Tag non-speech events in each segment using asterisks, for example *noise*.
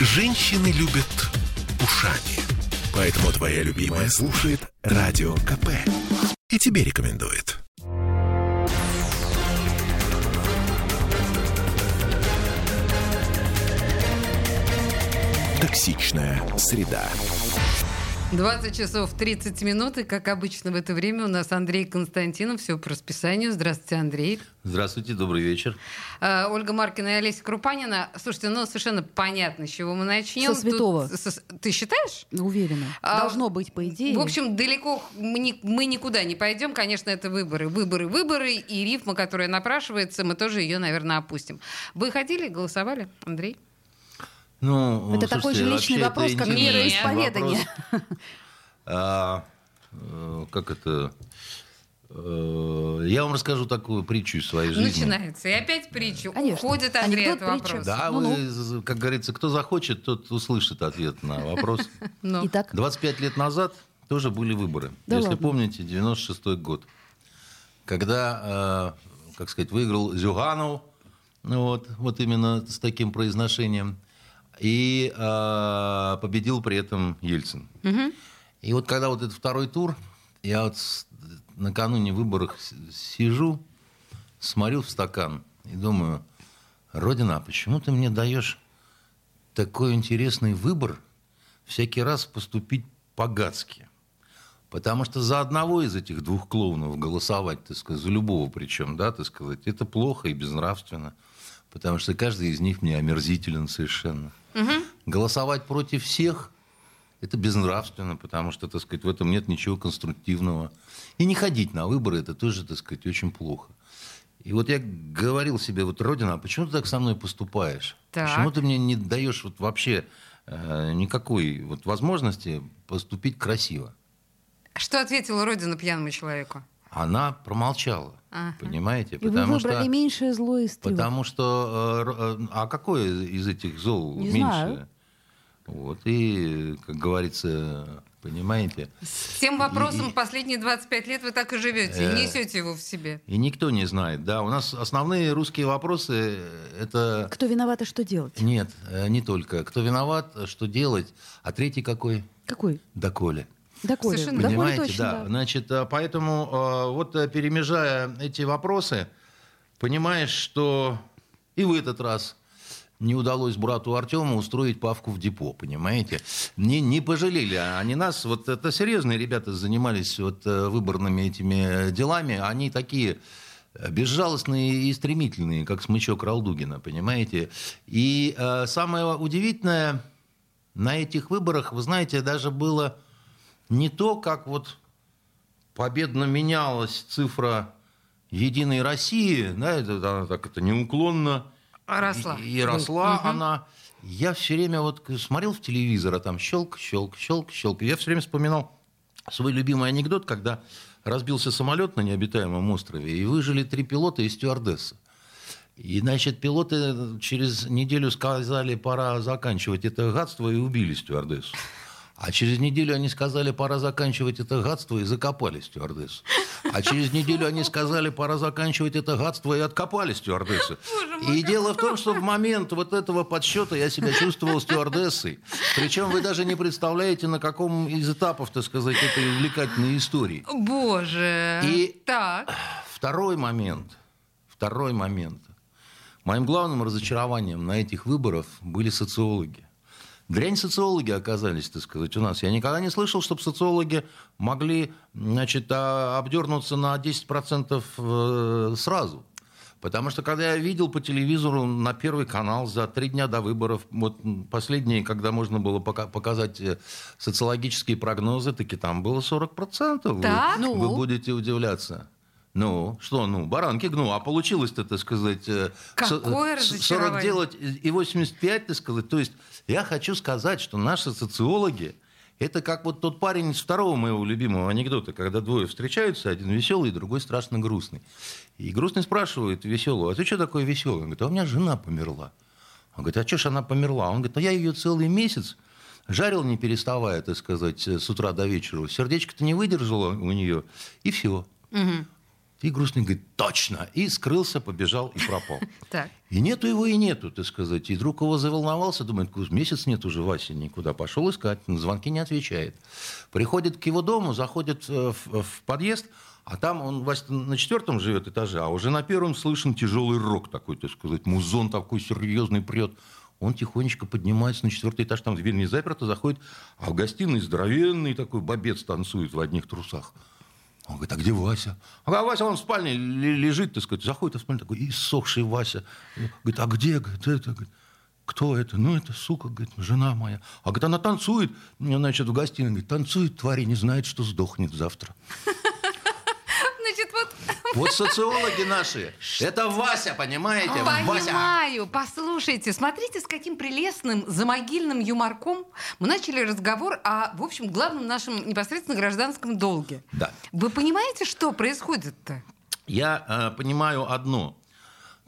Женщины любят ушами. Поэтому твоя любимая слушает Радио КП. И тебе рекомендует. Токсичная среда. 20 часов 30 минут, и, как обычно в это время, у нас Андрей Константинов. Все по расписанию. Здравствуйте, Андрей. Здравствуйте, добрый вечер. Э, Ольга Маркина и Олеся Крупанина. Слушайте, ну, совершенно понятно, с чего мы начнем. Со святого. Тут со- ты считаешь? Уверена. А, Должно быть, по идее. В общем, далеко мы, ни- мы никуда не пойдем. Конечно, это выборы. Выборы, выборы. И рифма, которая напрашивается, мы тоже ее, наверное, опустим. Вы ходили, голосовали, Андрей? Ну, это такой же личный вопрос, как вероисповедание. вопрос. А, э, как это? Э, Я вам расскажу такую притчу из своей жизни. Начинается. И опять притчу. Конечно. Уходит Андрей от Анекдот, притча. вопроса. Да, Ну-ну. вы, как говорится, кто захочет, тот услышит ответ на вопрос. *laughs* Ну. Итак, 25 лет назад тоже были выборы. Да Если ладно? помните, 96 год. Когда, э, как сказать, выиграл Зюганов, ну вот, вот именно с таким произношением, и э, победил при этом Ельцин. И вот когда вот этот второй тур, я вот с- накануне выборов сижу, смотрю в стакан и думаю, Родина, а почему ты мне даешь такой интересный выбор всякий раз поступить по-гадски? Потому что за одного из этих двух клоунов голосовать, так сказать, за любого причем, да, так сказать, это плохо и безнравственно. Потому что каждый из них мне омерзителен совершенно. Голосовать против всех – это безнравственно, потому что, так сказать, в этом нет ничего конструктивного. И не ходить на выборы – это тоже, так сказать, очень плохо. И вот я говорил себе, вот, Родина, а почему ты так со мной поступаешь? Так. Почему ты мне не даешь вот вообще э, никакой вот возможности поступить красиво? Что ответила Родина пьяному человеку? Она промолчала, Ага. понимаете? и вы выбрали меньшее зло из трех. Потому что, э, э, а какое из этих зол Не меньше? знаю. Вот, и, как говорится, понимаете, С тем вопросом И- и- последние 25 лет вы так и живете, и Э. несете его в себе. и никто не знает, да, у нас основные русские вопросы, э, это, Кто виноват и что делать? нет, не только, кто виноват, что делать, а третий какой? Какой? Доколе. Доколе. Совершенно Доколе Понимаете, точно, да. Значит, э, поэтому э, вот э, перемежая эти вопросы, понимаешь, что и в этот раз не удалось брату Артему устроить павку в депо, понимаете? Не, не пожалели они нас. Вот это серьезные ребята занимались вот выборными этими делами. Они такие безжалостные и стремительные, как смычок Ралдугина, понимаете? И э, самое удивительное на этих выборах, вы знаете, даже было не то, как вот победно менялась цифра Единой России, да, это, она так это неуклонно Росла. и, и росла Мгм. она. Я все время вот смотрел в телевизор, а там щелк, щелк, щелк, щелк. Я все время вспоминал свой любимый анекдот, когда разбился самолет на необитаемом острове, и выжили три пилота и стюардесса. И, значит, пилоты через неделю сказали, пора заканчивать это гадство, и убили стюардессу. А через неделю они сказали, пора заканчивать это гадство, и закопали стюардессу. А через неделю они сказали, пора заканчивать это гадство, и откопали стюардессу. *laughs* И дело в том, что в момент вот этого подсчета я себя чувствовал стюардессой. Причем вы даже не представляете, на каком из этапов, так сказать, этой увлекательной истории. Боже. И- Так. Второй момент. Второй момент. Моим главным разочарованием на этих выборах были социологи. Дрянь социологи оказались, так сказать, у нас. Я никогда не слышал, чтобы социологи могли значит, а, обдернуться на 10% э, сразу. Потому что когда я видел по телевизору на Первый канал за три дня до выборов, вот последние, когда можно было пока- показать э, социологические прогнозы, таки там было 40%. Вы- Так? Вы, Ну? будете удивляться. Ну, что, ну, баранки гну, а получилось-то, так сказать, э, Какое со- разочарование. 40 делать и 85, так сказать. То есть я хочу сказать, что наши социологи, это как вот тот парень из второго моего любимого анекдота, когда двое встречаются, один веселый, другой страшно грустный. И грустный спрашивает веселого, а ты что такой веселый? Он говорит, а у меня жена померла. Он говорит, а что ж она померла? Он говорит, ну я ее целый месяц жарил, не переставая, так сказать, с утра до вечера. Сердечко-то не выдержало у нее, и все. И грустный говорит, точно. И скрылся, побежал и пропал. *laughs* И нету его, и нету, так сказать. И друг его заволновался, думает, месяц нет уже Васи никуда. Пошел искать, на звонки не отвечает. Приходит к его дому, заходит э, в, в подъезд, а там он Вася на четвертом живет этаже, а уже на первом слышен тяжелый рок такой, так сказать, музон такой серьезный прет. Он тихонечко поднимается на четвертый этаж, там дверь не заперта, заходит, а в гостиной здоровенный такой бобец танцует в одних трусах. Он говорит, а где Вася? А Вася, он в спальне лежит, так сказать, заходит в спальню, такой иссохший Вася. Говорит, а где? Говорит, это, кто это? Ну, это, сука, говорит, жена моя. А говорит, она танцует, значит, в гостиной, говорит, танцует, тварь, не знает, что сдохнет завтра. Вот социологи наши. Это Вася, понимаете? Понимаю. Вася. Послушайте, смотрите, с каким прелестным замогильным юморком мы начали разговор о, в общем, главном нашем непосредственно гражданском долге. Да. Вы понимаете, что происходит-то? Я э, понимаю одно.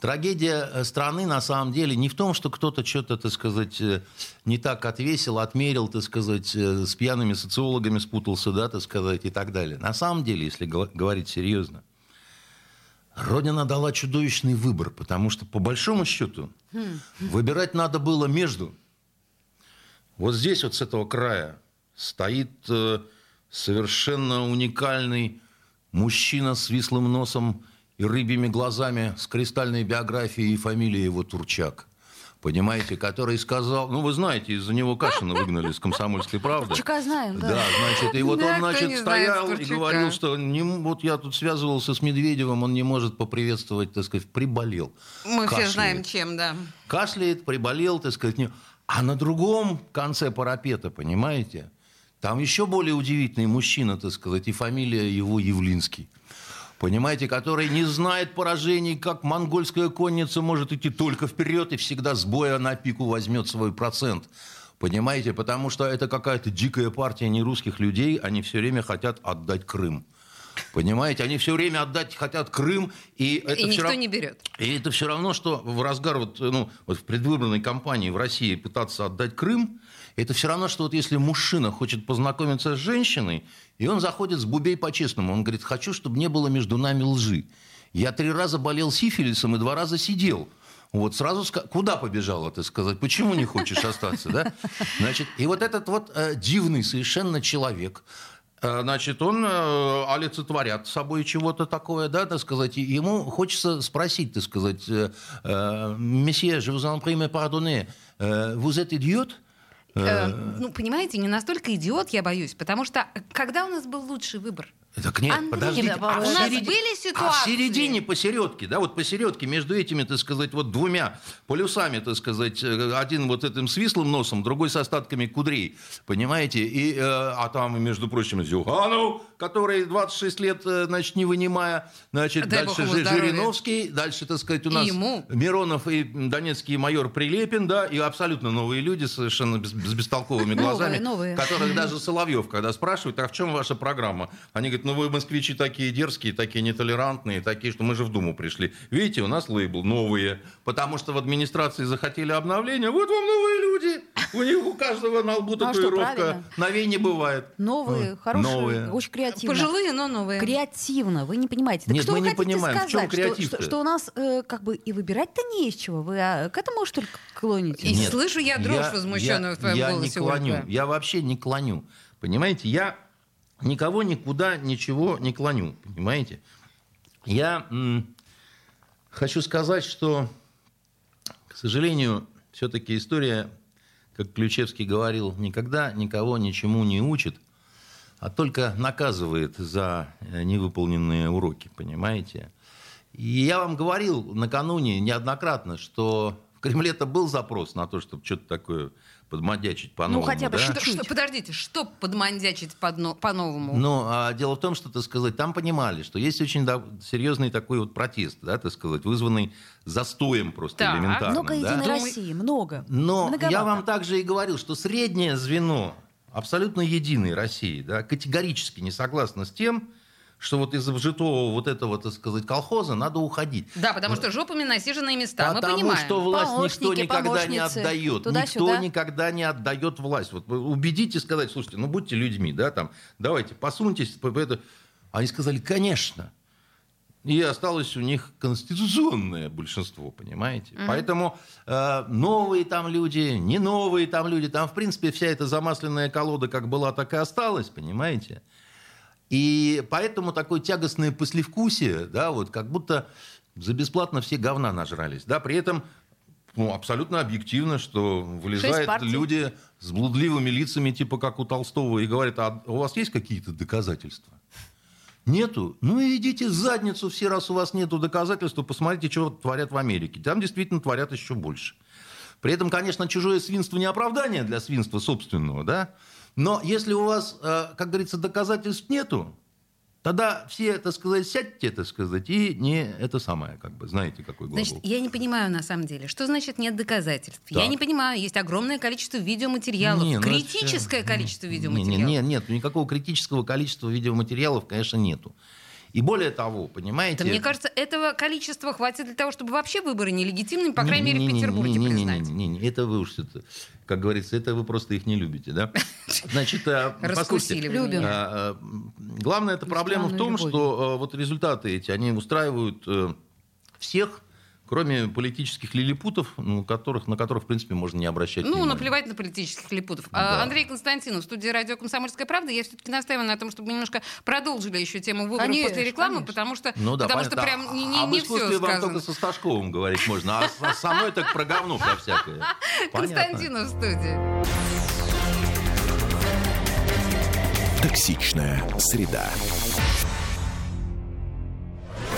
Трагедия э, страны на самом деле не в том, что кто-то что-то, так сказать, э, не так отвесил, отмерил, так сказать, э, с пьяными социологами спутался, да, так сказать, и так далее. На самом деле, если говорить серьезно, Родина дала чудовищный выбор, потому что, по большому счету, выбирать надо было между. Вот здесь, вот с этого края, стоит совершенно уникальный мужчина с вислым носом, и рыбьими глазами с кристальной биографией и фамилией его Турчак. Понимаете, который сказал, ну вы знаете, из-за него Кашина выгнали с комсомольской правды. Турчака знаем, да. Да, значит, и вот Да, он, значит, стоял знает и говорил, что не, вот я тут связывался с Медведевым, он не может поприветствовать, так сказать, приболел. Мы все Кашляет. знаем, чем, да. Кашляет, приболел, так сказать. не- А на другом конце парапета, понимаете, там еще более удивительный мужчина, так сказать, и фамилия его Явлинский. Понимаете, который не знает поражений, как монгольская конница может идти только вперед и всегда с боя на пику возьмет свой процент. Понимаете, потому что это какая-то дикая партия нерусских людей, они все время хотят отдать Крым. Понимаете, они все время отдать хотят Крым, и И никто рав- не берет. и это все равно, что в разгар вот, ну, вот в предвыборной кампании в России пытаться отдать Крым, это все равно, что вот если мужчина хочет познакомиться с женщиной, и он заходит с бубей по-честному, он говорит, хочу, чтобы не было между нами лжи. Я три раза болел сифилисом и два раза сидел. Вот сразу ска- куда побежала, ты сказать, почему не хочешь остаться, да? Значит, и вот этот вот э, дивный совершенно человек, э, значит, он э, олицетворят собой чего-то такое, да, так сказать, и ему хочется спросить, так сказать, э, месье, je vous en prie, pardonnez, vous êtes idiot? Э, ну, понимаете, не настолько идиот, я боюсь, потому что э, когда у нас был лучший выбор? Так нет, Андрей, подождите. а у нас середи- были А в ситуации? середине, посередке, да, вот посередке между этими, так сказать, вот двумя полюсами, так сказать, э, один вот этим свислым носом, другой с остатками кудрей, понимаете? И, э, а там, между прочим, Зюганов, который 26 лет, э, значит, не вынимая, значит, Дай дальше Жи-. Жириновский, дальше, так сказать, у нас ему. Миронов и донецкий майор Прилепин, да, и абсолютно новые люди, совершенно без- с бестолковыми Новые, глазами, новые. которых даже Соловьев, когда спрашивают, а в чем ваша программа? Они говорят, ну вы, москвичи, такие дерзкие, такие нетолерантные, такие, что мы же в Думу пришли. Видите, у нас лейбл «Новые», потому что в администрации захотели обновления. Вот вам новые люди. У них у каждого на лбу Ну, а татуировка. Новей не бывает. Новые, хорошие, Новые. очень креативно. Пожилые, но новые. Креативно, вы не понимаете. Так Нет, что мы вы не хотите понимаем, в чем сказать, что- креатив-то? что, что у нас э, как бы и выбирать-то не из чего. Вы а, к этому что ли клоните? И Нет, слышу я дрожь возмущенную я- в твоем я голосе, не клоню. Ольга. Я вообще не клоню. Понимаете, я никого никуда ничего не клоню. Понимаете? Я хочу сказать, что, к сожалению, все-таки история, как Ключевский говорил, никогда никого ничему не учит, а только наказывает за э, невыполненные уроки, понимаете? И я вам говорил накануне неоднократно, что в Кремле-то был запрос на то, чтобы что-то такое подмадячить по-новому. хотя бы да? Что, что- подождите, что подмандячить под но- по-новому? Ну, а дело в том, что, так сказать, там понимали, что есть очень да, серьезный такой вот протест, да, так сказать, вызванный застоем просто Так. элементарным. Много да. Единой Думаю- России, много. Но Многовато. я вам также и говорил, что среднее звено абсолютно единой России да, категорически не согласно с тем, что вот из вжитого вот этого, так сказать, колхоза надо уходить. Да, потому что жопами насиженные места, мы Потому понимаем. что власть никто никогда не отдает. Никто никогда не отдает власть. Вот убедите сказать, слушайте, ну будьте людьми, да, там, давайте, посуньтесь. по- по это». Они сказали, конечно. И осталось у них конституционное большинство, понимаете? Поэтому э, новые там люди, не новые там люди, там, в принципе, вся эта замасленная колода как была, так и осталась, понимаете? И поэтому такое тягостное послевкусие, да, вот как будто за бесплатно все говна нажрались, да, при этом ну, абсолютно объективно, что вылезают люди с блудливыми лицами, типа как у Толстого, и говорят, а у вас есть какие-то доказательства? Нету? Ну и идите в задницу все, раз у вас нету доказательств, посмотрите, что творят в Америке. Там действительно творят еще больше. При этом, конечно, чужое свинство не оправдание для свинства собственного, да? Но если у вас, э, как говорится, доказательств нету, тогда все, так сказать, сядьте, так сказать, и не это самое, как бы, знаете, какой глагол. Значит, я не понимаю на самом деле, что значит нет доказательств. Я Так. не понимаю, есть огромное количество видеоматериалов, Не, ну это критическое всё- количество видеоматериалов. не, не, нет, никакого критического количества видеоматериалов, конечно, нету. И более того, понимаете... Да мне кажется, этого количества хватит для того, чтобы вообще выборы нелегитимными, по крайней мере, в Петербурге не-не-не, признать. не-не-не, Это вы уж, это, как говорится, это вы просто их не любите, да? *laughs* Значит, Раскусили послушайте, Любим. а, а, главная эта проблема в том, что а, вот результаты эти, они устраивают э, всех, кроме политических лилипутов, ну, которых, на которых, в принципе, можно не обращать Ну, внимания. наплевать на политических липутов. Да. А, Андрей Константинов, в студии радио «Комсомольская правда». Я все-таки настаиваю на том, чтобы мы немножко продолжили еще тему выборов Конечно, после рекламы, конечно. потому что, Ну да, потому что понятно. прям не, не, а в не искусстве все вам сказано. только со Сташковым говорить можно, а со мной так про говно про всякое. *laughs* Понятно. Константинов в студии. Токсичная среда.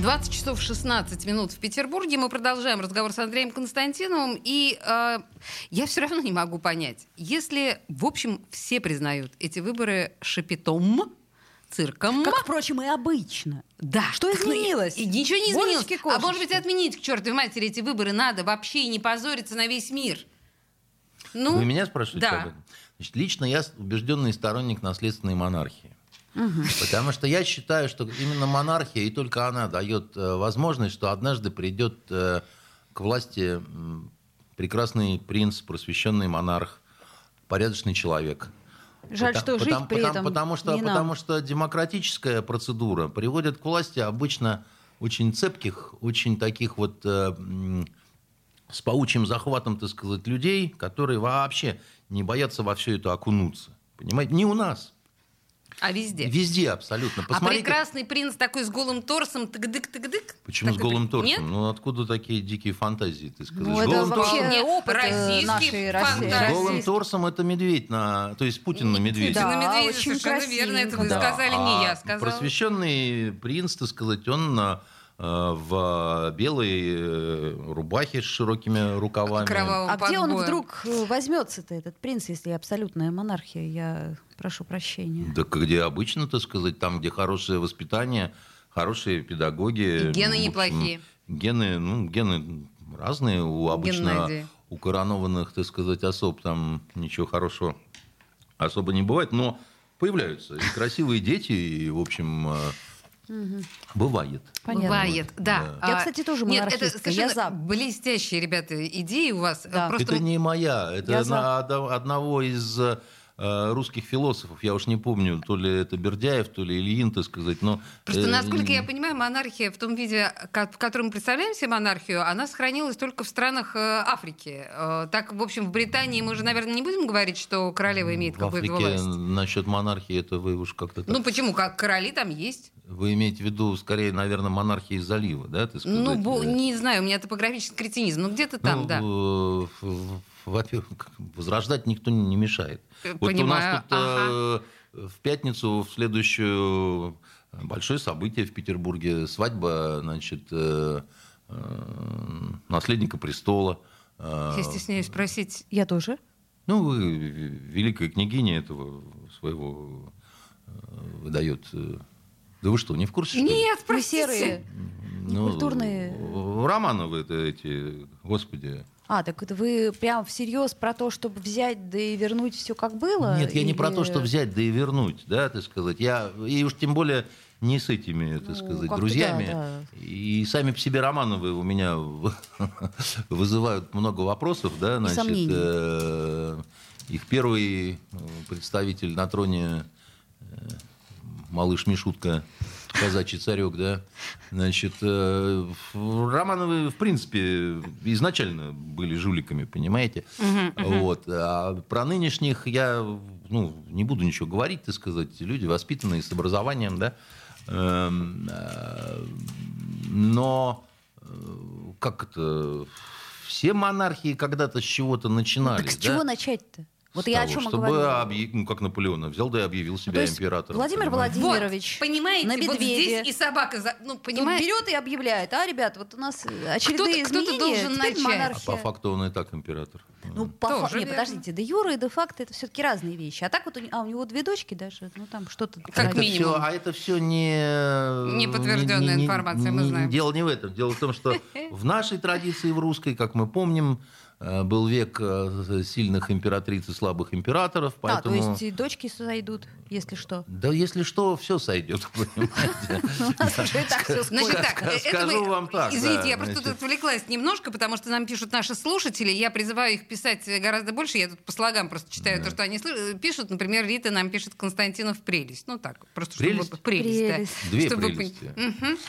20 часов 16 минут в Петербурге. Мы продолжаем разговор с Андреем Константиновым. И э, я все равно не могу понять. Если, в общем, все признают эти выборы шапитом, цирком... Как, впрочем, и обычно. Да. Что изменилось? и ничего не изменилось. Божечки, А может быть, отменить к чертовой матери эти выборы надо вообще и не позориться на весь мир. Ну, Вы меня спрашиваете да. об этом? Значит, лично я убежденный сторонник наследственной монархии. Потому что я считаю, что именно монархия, и только она дает э, возможность, что однажды придет э, к власти прекрасный принц, просвещенный монарх, порядочный человек. Жаль, Пота- что жить потому, при потому- этом потому что, не нам. потому что демократическая процедура приводит к власти обычно очень цепких, очень таких вот э, с паучьим захватом, так сказать, людей, которые вообще не боятся во все это окунуться. Понимаете? Не у нас. А везде. Везде абсолютно. А Посмотрите. прекрасный принц такой с голым торсом, тык-дык-тык-дык. Почему с Такой голым торсом? Нет? Ну откуда такие дикие фантазии, ты скажешь? Ну, это голым, вообще Вполне опыт э, российский фантазии. с голым торсом это медведь на, то есть Путин на медведя. Да, на медведя, очень совершенно верно. Это вы красивенько, да. сказали, не я А сказала. Просвещенный принц, так сказать, он э, в белой э, рубахе с широкими рукавами. Кровавым А где он подбоем. вдруг возьмется-то, этот принц, если абсолютная монархия? Я прошу прощения. Да где обычно, так сказать, там, где хорошее воспитание, хорошие педагоги. И гены общем, неплохие. Гены, ну, гены разные у обычно Геннадий. у коронованных, так сказать, особ там ничего хорошего особо не бывает, но появляются и красивые дети, и, в общем, э, бывает. Понятно. Бывает, да. Да. Я, А, кстати, тоже Нет, это монархистка, я за. блестящие, ребята, идеи у вас. Да. Просто Это не моя, это Я на одно- одного из э, русских философов, я уж не помню, то ли это Бердяев, то ли Ильин, так сказать, но... Просто, э, насколько я понимаю, монархия в том виде, в котором мы представляем себе монархию, она сохранилась только в странах э, Африки. Э, Так, в общем, в Британии мы же, наверное, не будем говорить, что королева имеет какую-то Африке власть. насчет монархии это вы уж как-то так. Ну, почему? Как короли там есть. Вы имеете в виду, скорее, наверное, монархии залива, да? Ты сказать, Ну, бо- э? не знаю, у меня топографический кретинизм. Ну, где-то там, Ну, да. э, в- Во-первых, возрождать никто не мешает. Э, Вот у понимаю, нас тут э, в пятницу, в следующую, э, большое событие в Петербурге. Свадьба, значит, наследника престола. Я стесняюсь спросить. Я тоже. Ну, вы великая княгиня этого своего выдает. Да вы что, не в курсе? Нет, простите. серые. Ну, культурные. Романовы это эти, господи. А, так это вы прям всерьез про то, чтобы взять, да и вернуть все как было? Нет, я не про Или- то, что взять, да и вернуть, да, так сказать. Я, и уж тем более не с этими, так Ну, сказать, как-то друзьями. да, И сами по себе Романовы у меня *laughs* вызывают много вопросов, да, значит. э, Их первый э, представитель на троне э, малыш Мишутка, казачий царек, да. Значит, э, Романовы, в принципе, изначально были жуликами, понимаете? Вот. А про нынешних я ну, не буду ничего говорить, так сказать. Люди воспитанные, с образованием, да. Эм, э, Но э, как это... Все монархии когда-то с чего-то начинали. Так с да? чего начать-то? Вот я о того, чем чтобы объ- ну, как Наполеон, взял да и объявил Ну, себя то есть императором. Владимир понимаете? Владимирович Вот, понимаете, на вот медведе. здесь и собака, за- ну, Тут понимаете, берет и объявляет, а, ребят, вот у нас э, очередные Кто-то- кто-то изменения, должен теперь начать. А монархия. по факту он и так император. Ну, по Тоже факту, не, верно. подождите, де юра и де факто это все-таки разные вещи. А так вот, у, а у него две дочки даже, ну там что-то... Как это минимум. Всё, а это все не... Неподтвержденная не- не- информация, мы не- знаем. Дело не в этом. Дело в том, что в нашей традиции, в русской, как мы помним, э, был век э, сильных императриц и слабых императоров, А, поэтому... то есть и дочки сойдут, если что. Да если что, все сойдет, *laughs* понимаете. У нас уже и так все Значит так, э, это Скажу мы- вам так, Извините, я просто тут отвлеклась немножко, потому что нам пишут наши слушатели. Я призываю их писать гораздо больше. Я тут по слогам просто читаю то, что они слы- пишут. Например, Рита нам пишет Константинов прелесть. Ну так, просто чтобы Прелесть? прелесть, да. Прелесть. Две прелести.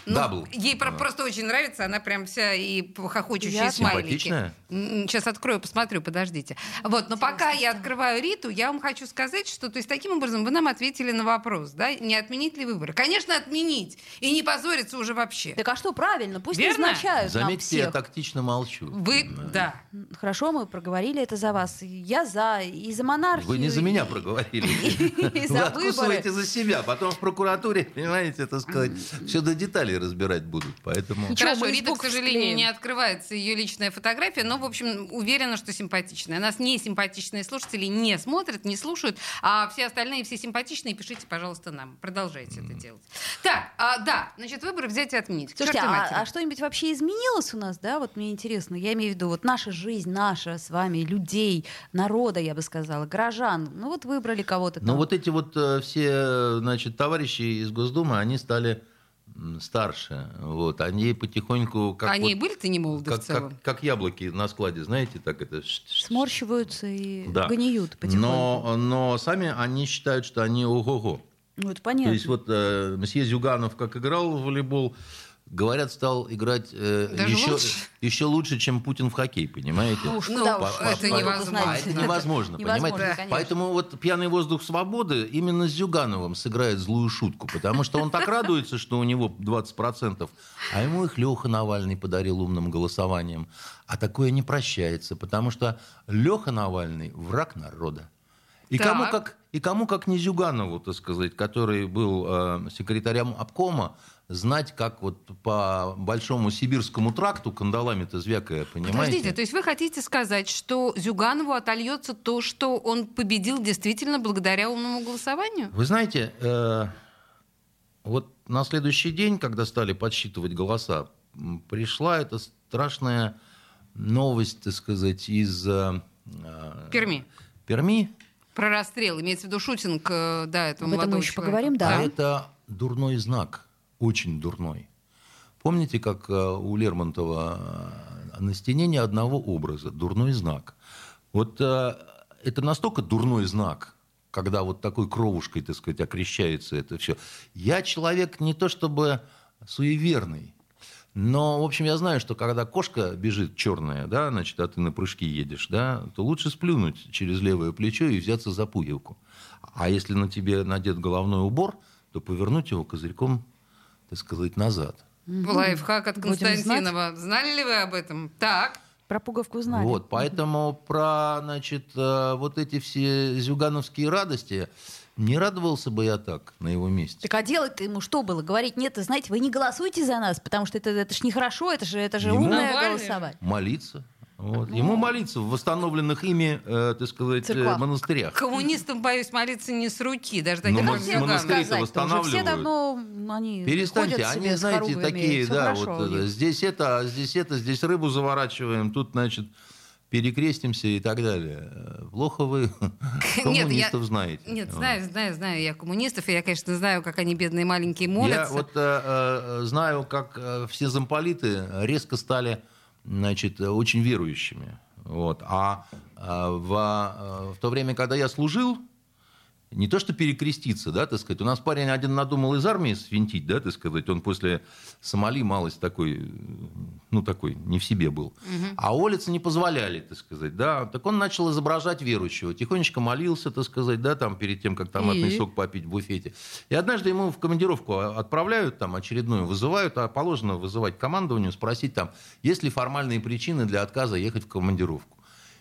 Ну, Дабл. Ей про- просто очень нравится, она прям вся и хохочущие смайлики. Сейчас открою, посмотрю, подождите. Вот, но пока я открываю Риту, я вам хочу сказать, что то есть таким образом вы нам ответили на вопрос, да, не отменить ли выборы? Конечно, отменить и не позориться уже вообще. Так а что правильно? Пусть Верно? назначают нам Заметьте, я всех. тактично молчу. Вы, да. Хорошо, мы проговорили это за вас. Я за, и за монархию. Вы не за меня *laughs* и- проговорили. И Вы за откусываете выборы. за себя. Потом в прокуратуре, понимаете, так сказать, все до деталей разбирать будут. Поэтому... Хорошо, Рита, к сожалению, не открывается ее личная фотография, но, в общем, уверена, что симпатичная. Нас не симпатичные слушатели не смотрят, не слушают, а все остальные, все симпатичные, пишите, пожалуйста, нам. Продолжайте это делать. Так, а, да, значит, выборы взять и отменить. Слушайте, а, а что-нибудь вообще изменилось у нас, да? Вот мне интересно. Я имею в виду, вот наша жизнь, наша с вами, людей, народа, я бы сказала, горожан. Ну вот выбрали кого-то. Но вот эти вот э, все, значит, товарищи из Госдумы, они стали старше. Вот. Они потихоньку... Как Они и вот- были-то не молоды как, в целом. как, как яблоки на складе, знаете, так это... Сморщиваются и Да. гниют потихоньку. Но, но сами они считают, что они ого-го. Ну, это То понятно. есть вот э, месье Зюганов, как играл в волейбол, говорят, стал играть э, Даже еще, лучше? еще лучше, чем Путин в хоккей, понимаете? Ну уж Ну, куда по- уж, это вы невозможно. А это невозможно, понимаете? конечно. Поэтому вот пьяный воздух свободы именно с Зюгановым сыграет злую шутку, потому что он так радуется, что у него 20%, а ему их Леха Навальный подарил умным голосованием. А такое не прощается, потому что Леха Навальный враг народа. И Так. кому, как, и кому как не Зюганову, так сказать, который был э, секретарем обкома, знать, как вот по большому сибирскому тракту кандалами-то звякая, понимаете? Подождите, то есть вы хотите сказать, что Зюганову отольется то, что он победил действительно благодаря умному голосованию? Вы знаете, э, вот на следующий день, когда стали подсчитывать голоса, пришла эта страшная новость, так сказать, из э, Перми. Перми. Про расстрел. Имеется в виду шутинг, э, да, этого Об этом мы еще человека. поговорим, да. А это дурной знак, очень дурной. Помните, как э, у Лермонтова э, на стене ни одного образа, дурной знак. Вот это настолько дурной знак, когда вот такой кровушкой, так сказать, окрещается это все. Я человек не то чтобы суеверный, но, в общем, я знаю, что когда кошка бежит черная, да, значит, а ты на прыжки едешь, да, то лучше сплюнуть через левое плечо и взяться за пуговку. А если на тебе надет головной убор, то повернуть его козырьком, так сказать, назад. Лайфхак от Константинова. Знали ли вы об этом? Так. Про пуговку знали. Вот, поэтому про, значит, э, вот эти все зюгановские радости не радовался бы я так на его месте. Так а делать-то ему что было? Говорить, нет, знаете, вы не голосуйте за нас, потому что это, это ж нехорошо, это же, это же Ему- умное Навальный. голосовать. Молиться. Вот. Ему молиться в восстановленных ими, э, так сказать, э, Церквах. монастырях. Коммунистам, боюсь, молиться не с руки. Даже Ну, как мон- монастыри-то уже Все восстанавливают. давно они Перестаньте, ходят они, знаете, такие, всё да, хорошо вот здесь это, а здесь это, здесь рыбу заворачиваем, тут, значит, перекрестимся и так далее. Плохо вы *laughs* коммунистов знаете. Нет, знаю, знаю, знаю я коммунистов, и я, конечно, знаю, как они бедные маленькие молятся. Я вот э, знаю, как э, все замполиты резко стали, значит, очень верующими. Вот. А э, в, э, в то время, когда я служил, не то что перекреститься, да, так сказать. У нас парень один надумал из армии свинтить, да, так сказать. Он после Сомали малость такой, ну, такой, не в себе был. Угу. А улицы не позволяли, так сказать, да. Так он начал изображать верующего. Тихонечко молился, так сказать, да, там, перед тем, как томатный И... сок попить в буфете. И однажды ему в командировку отправляют, там, очередную вызывают, а положено вызывать командованию, спросить там, есть ли формальные причины для отказа ехать в командировку.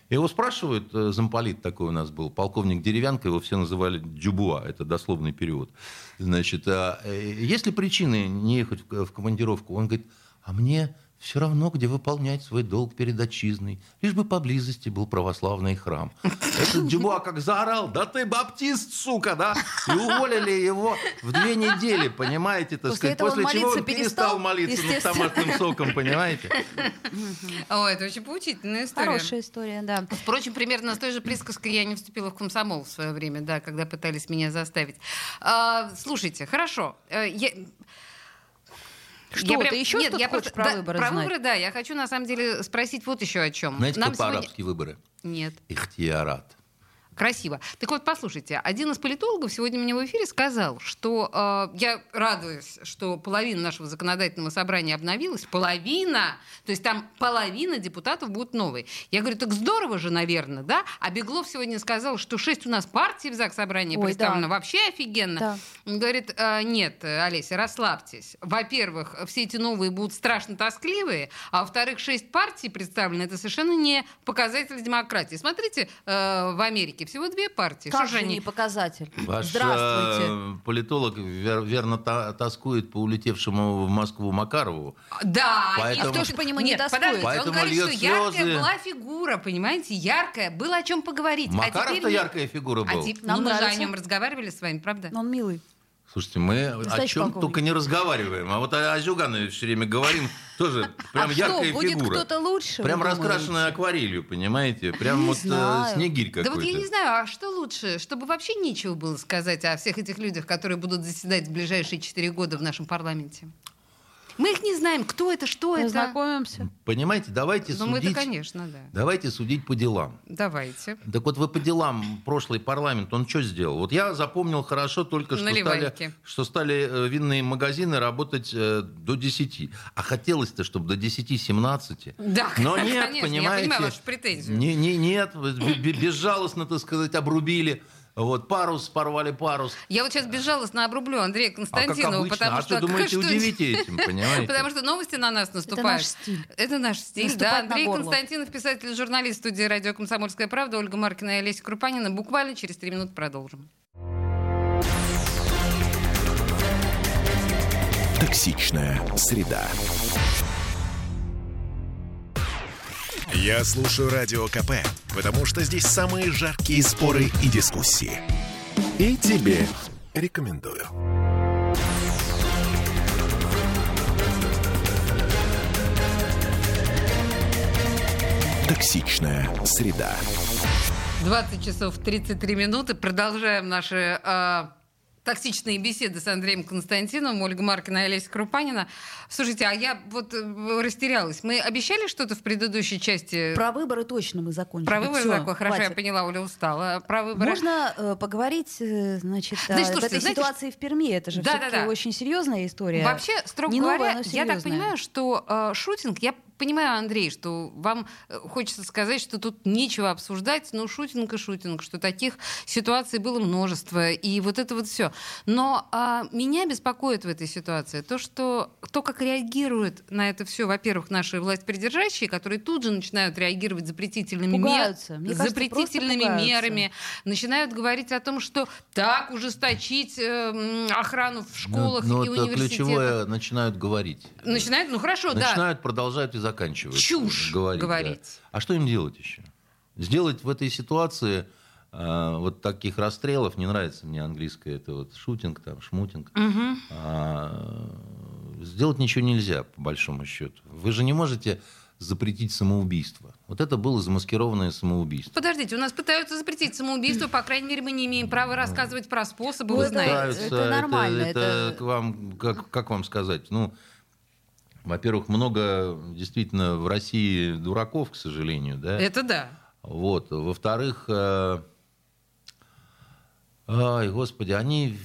Его спрашивают, э, замполит такой у нас был, полковник Деревянко, его все называли Дюбуа, это дословный перевод. Значит, а, э, есть ли причины не ехать в командировку? Он говорит, а мне все равно, где выполнять свой долг перед отчизной, лишь бы поблизости был православный храм. Этот Дюбуа как заорал, да ты баптист, сука, да? И уволили его в две недели, понимаете, так после сказать. После он чего он перестал, молиться над томатным соком, понимаете? О, это очень поучительная история. Хорошая история, да. Впрочем, примерно с той же присказкой я не вступила в комсомол в свое время, да, когда пытались меня заставить. А, слушайте, хорошо. Э, я... Что, я прям... ты еще Нет, я просто... про да, выборы Про знать? выборы, да. Я хочу, на самом деле, спросить вот еще о чем. Знаете, Нам сегодня... по-арабски выборы? Нет. Ихтиарат. Красиво. Так вот, послушайте, один из политологов сегодня мне в эфире сказал, что э, я радуюсь, что половина нашего законодательного собрания обновилась. Половина! То есть там половина депутатов будут новые. Я говорю, так здорово же, наверное, да? А Беглов сегодня сказал, что шесть у нас партий в ЗАГС собрании Ой, представлено. Да. Вообще офигенно. Да. Он говорит, э, нет, Олеся, расслабьтесь. Во-первых, все эти новые будут страшно тоскливые, а во-вторых, шесть партий представлены. Это совершенно не показатель демократии. Смотрите, э, в Америке всего две партии. Как Что же они... не показатель? Ваш Здравствуйте. Э, политолог вер, верно та, тоскует по улетевшему в Москву Макарову. Да, Поэтому... и кто же по нему не тоскует? Поэтому он говорит, что слезы. яркая была фигура, понимаете, яркая, было о чем поговорить. Макаров-то а теперь... яркая фигура был. А теперь... ну, мы же о нем разговаривали с вами, правда? Но он милый. Слушайте, мы о чем только не разговариваем. А вот о, о Зюганове все время говорим. Тоже *laughs* прям а яркая что, будет фигура. кто-то лучше? Прям раскрашенная акварелью, понимаете? Прям не вот э, знаю. снегирь какой-то. Да вот я не знаю, а что лучше? Чтобы вообще нечего было сказать о всех этих людях, которые будут заседать в ближайшие четыре года в нашем парламенте. Мы их не знаем, кто это, что это. Знакомимся. Понимаете, давайте Ну, мы-то, судить. конечно, да. Давайте судить по делам. Давайте. Так вот вы по делам прошлый парламент, он что сделал? Вот я запомнил хорошо только, что стали, что стали э, винные магазины работать э, до 10. А хотелось-то, чтобы до 10-17. Да, Но нет, конечно, понимаете. я понимаю вашу претензию. Не, не, нет, безжалостно, так сказать, обрубили. Вот парус, порвали парус. Я вот сейчас безжалостно обрублю Андрея А как Константинова, потому а что... что думаете, что- удивите этим, *laughs* понимаете? Потому что новости на нас наступают. наш стиль. Это наш стиль, да. Андрей. Константинов, писатель, журналист студии «Радио Комсомольская правда», Ольга Маркина и Олеся Крупанина. Буквально через три минуты продолжим. Токсичная среда. Я слушаю Радио КП, потому что здесь самые жаркие споры и дискуссии. И тебе рекомендую. Токсичная среда. 20 часов 33 минуты. Продолжаем наши э, токсичные беседы с Андреем Константиновым, Ольга Маркина и Олеся Крупанина. Слушайте, а я вот э, растерялась. Мы обещали что-то в предыдущей части? Про выборы точно мы закончили. Про выборы Всё, такое, хорошо, я хватит. поняла, Оля устала. Про выборы... Можно э, поговорить, э, значит, Знаете, о слушайте, этой знаете, ситуации в Перми. Это же Да, все-таки да, да. очень серьезная история. Вообще, строго Не новая, говоря, но я так понимаю, что э, шутинг, я понимаю, Андрей, что вам э, хочется сказать, что тут нечего обсуждать, но шутинг и шутинг, что таких ситуаций было множество, и вот это вот все. Но а, меня беспокоит в этой ситуации то, что то, как реагируют на это все, во-первых, наши власть придержащие, которые тут же начинают реагировать запретительными, мер- кажется, запретительными мерами, начинают говорить о том, что так ужесточить э, охрану в школах ну, и это университетах. ключевое начинают говорить. Начинают, ну хорошо, да. Начинают, продолжают и заканчивают. Чушь говорить. да. говорить. А что им делать еще? Сделать в этой ситуации э, вот таких расстрелов, не нравится мне английское, это вот шутинг, там, шмутинг. Мгм. А, сделать ничего нельзя, по большому счету. Вы же не можете запретить самоубийство. Вот это было замаскированное самоубийство. Подождите, у нас пытаются запретить самоубийство, по крайней мере, мы не имеем права рассказывать про способы, Ну, вы это- знаете. это нормально, Это, это- к вам, как, как вам сказать? Ну, во-первых, много действительно в России дураков, к сожалению, да. Это да. Вот. Во-вторых, э, ай, господи, они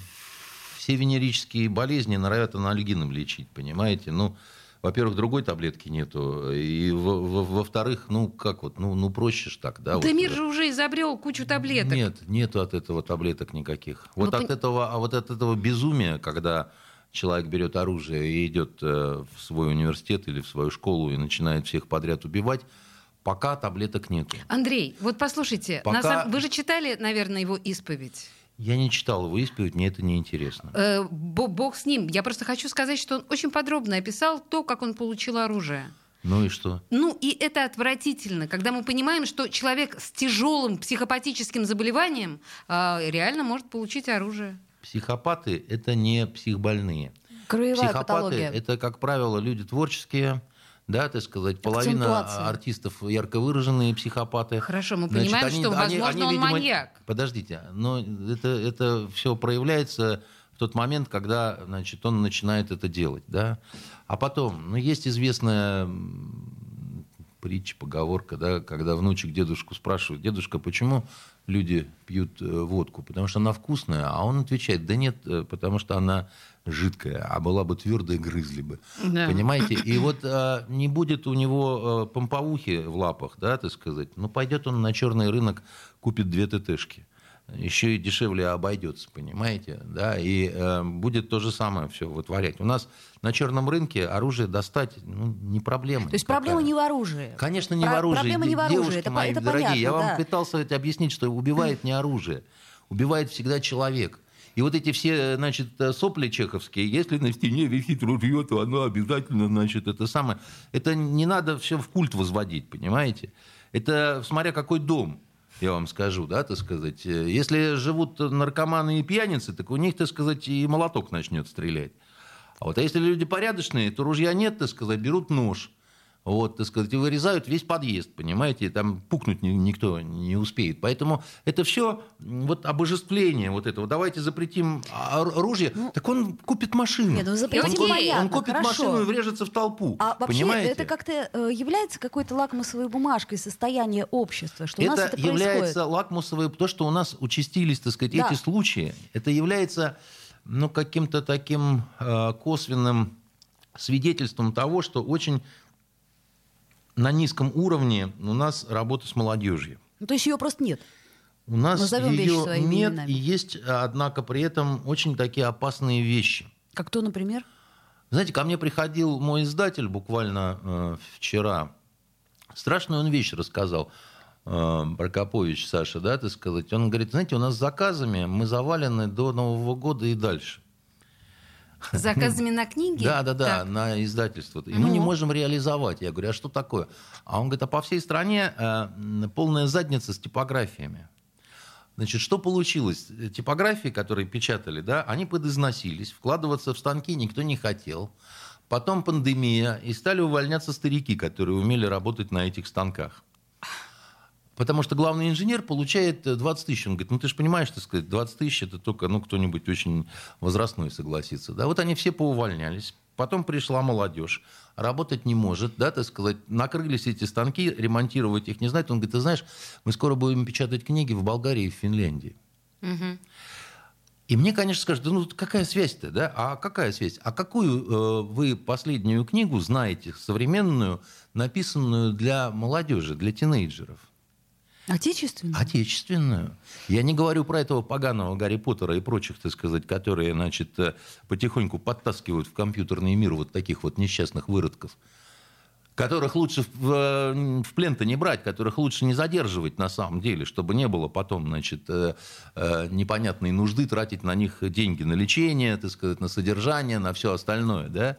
все венерические болезни норовят анальгином лечить, понимаете? Ну, во-первых, другой таблетки нету. И во- во- во-вторых, ну, как вот, ну, ну проще ж так, да? Да вот. мир же уже изобрел кучу таблеток. Нет, нету от этого таблеток никаких. Вот Ну, от пон- этого, а вот от этого безумия, когда человек берет оружие и идет э, в свой университет или в свою школу и начинает всех подряд убивать, пока таблеток нету. Андрей, вот послушайте, Пока- сам- вы же читали, наверное, его исповедь. Я не читал его исповедь, мне это не интересно. Э, бо- бог с ним. Я просто хочу сказать, что он очень подробно описал то, как он получил оружие. Ну и что? Ну и это отвратительно, когда мы понимаем, что человек с тяжелым психопатическим заболеванием э, реально может получить оружие. Психопаты это не психбольные. Краевая Психопаты патология. это, как правило, люди творческие, да, так сказать, половина артистов ярко выраженные психопаты. Хорошо, мы Значит, понимаем, они- что, они- возможно, они, он видимо, маньяк. Подождите, но это, это все проявляется в тот момент, когда значит, он начинает это делать. Да? А потом, ну, есть известная притча, поговорка, да, когда внучек дедушку спрашивает, дедушка, почему люди пьют э, водку? Потому что она вкусная, а он отвечает, да нет, э, потому что она жидкая, а была бы твердая, грызли бы. Да. Понимаете? *clears throat* И вот э, не будет у него э, помповухи в лапах, да, так сказать, ну, пойдет он на черный рынок, купит две ТТшки. Еще и дешевле обойдется, понимаете? Да, и э, будет то же самое все вытворять. У нас на черном рынке оружие достать ну, не проблема. То есть никакая. проблема не в оружии. Конечно, не Про- в оружии. проблема не в оружии, Девушки это мои это дорогие, понятно, я вам да. пытался ведь объяснить, что убивает не оружие, убивает всегда человек. И вот эти все, значит, сопли чеховские, если на стене висит ружье, то оно обязательно, значит, это самое. Это не надо все в культ возводить, понимаете? Это смотря какой дом, я вам скажу, да, так сказать. Если живут наркоманы и пьяницы, так у них, так сказать, и молоток начнет стрелять. А вот если люди порядочные, то ружья нет, так сказать, берут нож. Вот, так сказать, и вырезают весь подъезд, понимаете, там пукнуть ни- никто не успеет. Поэтому это все вот обожествление вот этого. Давайте запретим ор- оружие. так он купит машину. Нет, ну запретим, он, понятно, он купит хорошо. машину и врежется в толпу. А вообще понимаете? это как-то э, является какой-то лакмусовой бумажкой состояния общества, что у нас это это является происходит. лакмусовой, то, что у нас участились, так сказать, Да. эти случаи, это является ну, каким-то таким э, косвенным свидетельством того, что очень на низком уровне у нас работа с молодежью. Ну, то есть ее просто нет. У нас Назовем ее нет, именами. и есть, однако, при этом очень такие опасные вещи. Как то, например? Знаете, ко мне приходил мой издатель буквально э, вчера. Страшную он вещь рассказал. э, Прокопович Саша, да, так сказать. Он говорит, знаете, у нас с заказами мы завалены до Нового года и дальше. Заказами на книги? Да, да, да, Так. на издательство. И мы не можем реализовать. Я говорю, а что такое? А он говорит, а по всей стране э, полная задница с типографиями. Значит, что получилось? Типографии, которые печатали, да, они подизносились, вкладываться в станки никто не хотел. Потом пандемия, и стали увольняться старики, которые умели работать на этих станках. Потому что главный инженер получает э, 20 тысяч. Он говорит, ну ты же понимаешь, так сказать, 20 тысяч это только ну, кто-нибудь очень возрастной согласится. Да, вот они все поувольнялись. Потом пришла молодежь, работать не может, да, так сказать, накрылись эти станки, ремонтировать их не знает. Он говорит, ты знаешь, мы скоро будем печатать книги в Болгарии и в Финляндии. Мгм. И мне, конечно, скажут, да ну какая связь-то, да? А какая связь? А какую э, вы последнюю книгу знаете, современную, написанную для молодежи, для тинейджеров? Отечественный? Отечественную. Я не говорю про этого поганого Гарри Поттера и прочих, так сказать, которые, значит, э, потихоньку подтаскивают в компьютерный мир вот таких вот несчастных выродков, которых лучше в, в плен-то не брать, которых лучше не задерживать на самом деле, чтобы не было потом, значит, э, э, непонятной нужды тратить на них деньги на лечение, так сказать, на содержание, на все остальное, да?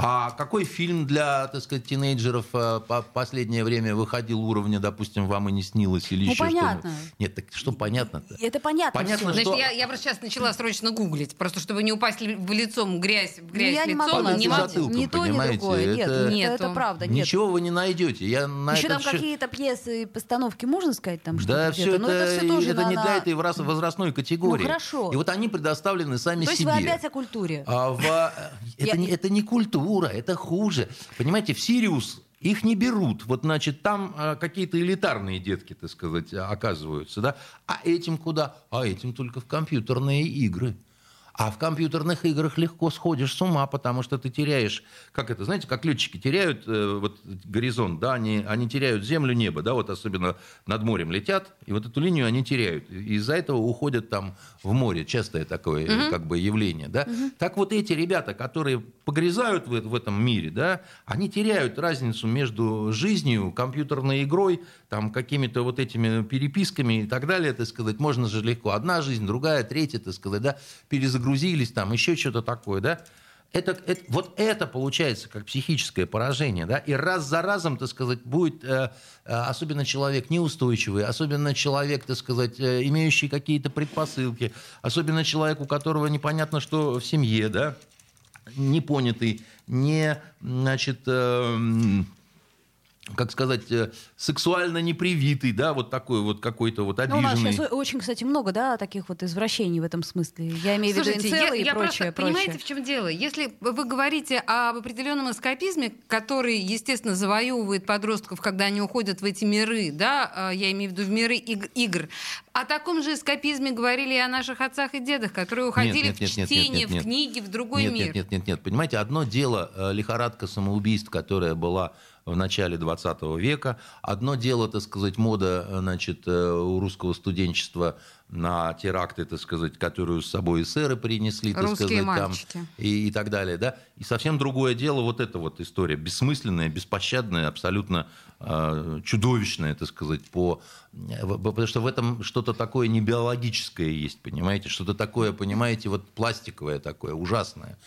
А какой фильм для, так сказать, тинейджеров э, по последнее время выходил уровня, допустим, вам и не снилось или Ну, еще понятно. что-нибудь? Нет, так что понятно-то? Это понятно. Понятно, всё. что- Значит, я, я просто сейчас начала срочно гуглить, просто чтобы не упасть ли- в лицом грязь, в грязь Ну, я не могу лицом. Не могу. затылком, Ни то, ни понимаете, другое. Нет, это- Нету. это правда. Нет. Ничего вы не найдете. Я на Еще там счет- какие-то пьесы и постановки, можно сказать, там Да, что-то все где-то? это, Но это все тоже это не на- для на- этой возрастной категории. Ну, хорошо. И вот они предоставлены сами То есть себе. вы опять о культуре. А в- это, Я- не, это не культура, это хуже. Понимаете, в Сириус их не берут. Вот, значит, там а, какие-то элитарные детки, так сказать, а, оказываются, да? А этим куда? А этим только в компьютерные игры. А в компьютерных играх легко сходишь с ума, потому что ты теряешь, как это, знаете, как летчики теряют э, вот горизонт, да, они, они теряют землю, небо, да, вот особенно над морем летят, и вот эту линию они теряют. И из-за этого уходят там в море, частое такое э, как бы явление, да. Так вот эти ребята, которые погрязают в, в этом мире, да, они теряют разницу между жизнью, компьютерной игрой, там какими-то вот этими переписками и так далее, так сказать, можно же легко. Одна жизнь, другая, третья, так сказать, да, перезагрузились, там еще что-то такое, да. Это, это- вот это получается как психическое поражение, да, и раз за разом, так сказать, будет, э, э, особенно человек неустойчивый, особенно человек, так сказать, э, имеющий какие-то предпосылки, особенно человек, у которого непонятно, что в семье, да, непонятый, не, значит, э, как сказать, э, сексуально непривитый, да, вот такой вот какой-то вот Ну, у нас обиженный. сейчас очень, кстати, много, да, таких вот извращений в этом смысле. Я имею в виду Слушайте, я, инцелы и я прочее, просто, прочее. понимаете, в чем дело? Если вы говорите об определенном эскапизме, который, естественно, завоевывает подростков, когда они уходят в эти миры, да, а, я имею в виду в миры иг- игр, о таком же эскапизме говорили и о наших отцах и дедах, которые уходили нет, нет, в нет, нет, чтение, нет, нет. в книги, в другой нет, мир. Нет, нет, нет, нет. Понимаете, одно дело э, лихорадка самоубийств, которая была в начале 20 века. Одно дело, так сказать, мода э, значит, э, у русского студенчества на теракты, так сказать, которую с собой эсеры принесли, так Русские сказать, мальчики. там, и, и так далее, да. И совсем другое дело вот эта вот история, бессмысленная, беспощадная, абсолютно э, чудовищная, так сказать, по... э, потому что в этом что-то такое не биологическое есть, понимаете, что-то такое, понимаете, вот пластиковое такое, ужасное.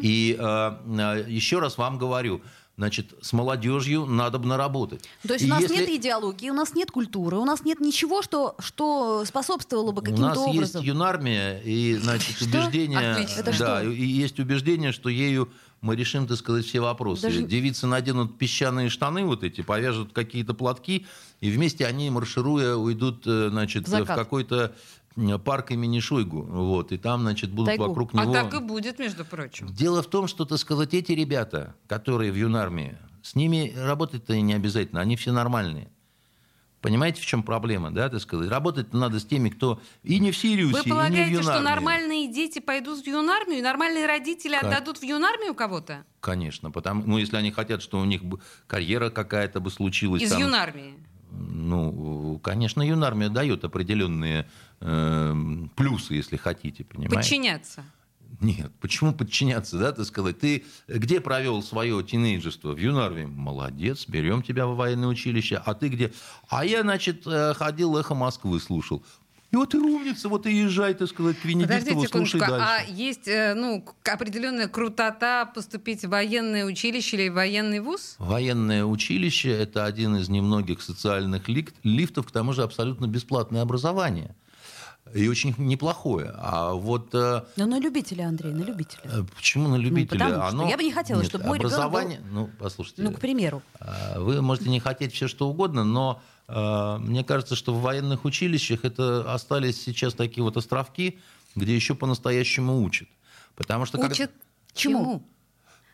И э, э, еще раз вам говорю, значит, с молодежью надо бы наработать. То есть И у нас если- нет идеологии, у нас нет культуры, у нас нет ничего, что, что способствовало бы У каким-то нас образом. есть юнармия и, значит, Что? убеждение... Отлично. Да, что? и есть убеждение, что ею мы решим, так сказать, все вопросы. Даже- Девицы наденут песчаные штаны вот эти, повяжут какие-то платки, и вместе они, маршируя, уйдут, э, значит, В в, закат. какой-то парк имени Шойгу. Вот, и там, значит, будут Тайгу. вокруг А него... так и будет, между прочим. Дело в том, что, так сказать, эти ребята, которые в юнармии, с ними работать-то и не обязательно, они все нормальные. Понимаете, в чем проблема, да, так сказать? Работать надо с теми, кто и не в Сириусе, Вы и не в полагаете, юнармии. что нормальные дети пойдут в юнармию, и нормальные родители Как? отдадут в юнармию кого-то? Конечно, потому, ну, если они хотят, что у них карьера какая-то бы случилась. Из там, юнармии. Ну, конечно, юнармия дает определенные э, плюсы, если хотите, понимаете? Подчиняться. Нет, почему подчиняться, да, так сказать? Ты где провел свое тинейджерство? В юнармии. Молодец, берем тебя в военное училище. А ты где? А я, значит, э, ходил эхо Москвы слушал. И вот и умница, вот и езжай, так сказать, к Венедиктову, слушай а дальше. есть э, ну, определенная крутота поступить в военное училище или в военный вуз? Военное училище – это один из немногих социальных лифтов, к тому же абсолютно бесплатное образование. И очень неплохое. А вот э, Ну, на любителя, Андрей, на любителя. э, почему на любителя? потому что Оно... я бы не хотела, Нет, чтобы мой ребенок был- образование... Ну, послушайте. Ну, к примеру. А, Вы можете не хотеть все что угодно, но э, мне кажется, что в военных училищах это остались сейчас такие вот островки, где еще по-настоящему учат. Потому что когда- Учат Чему?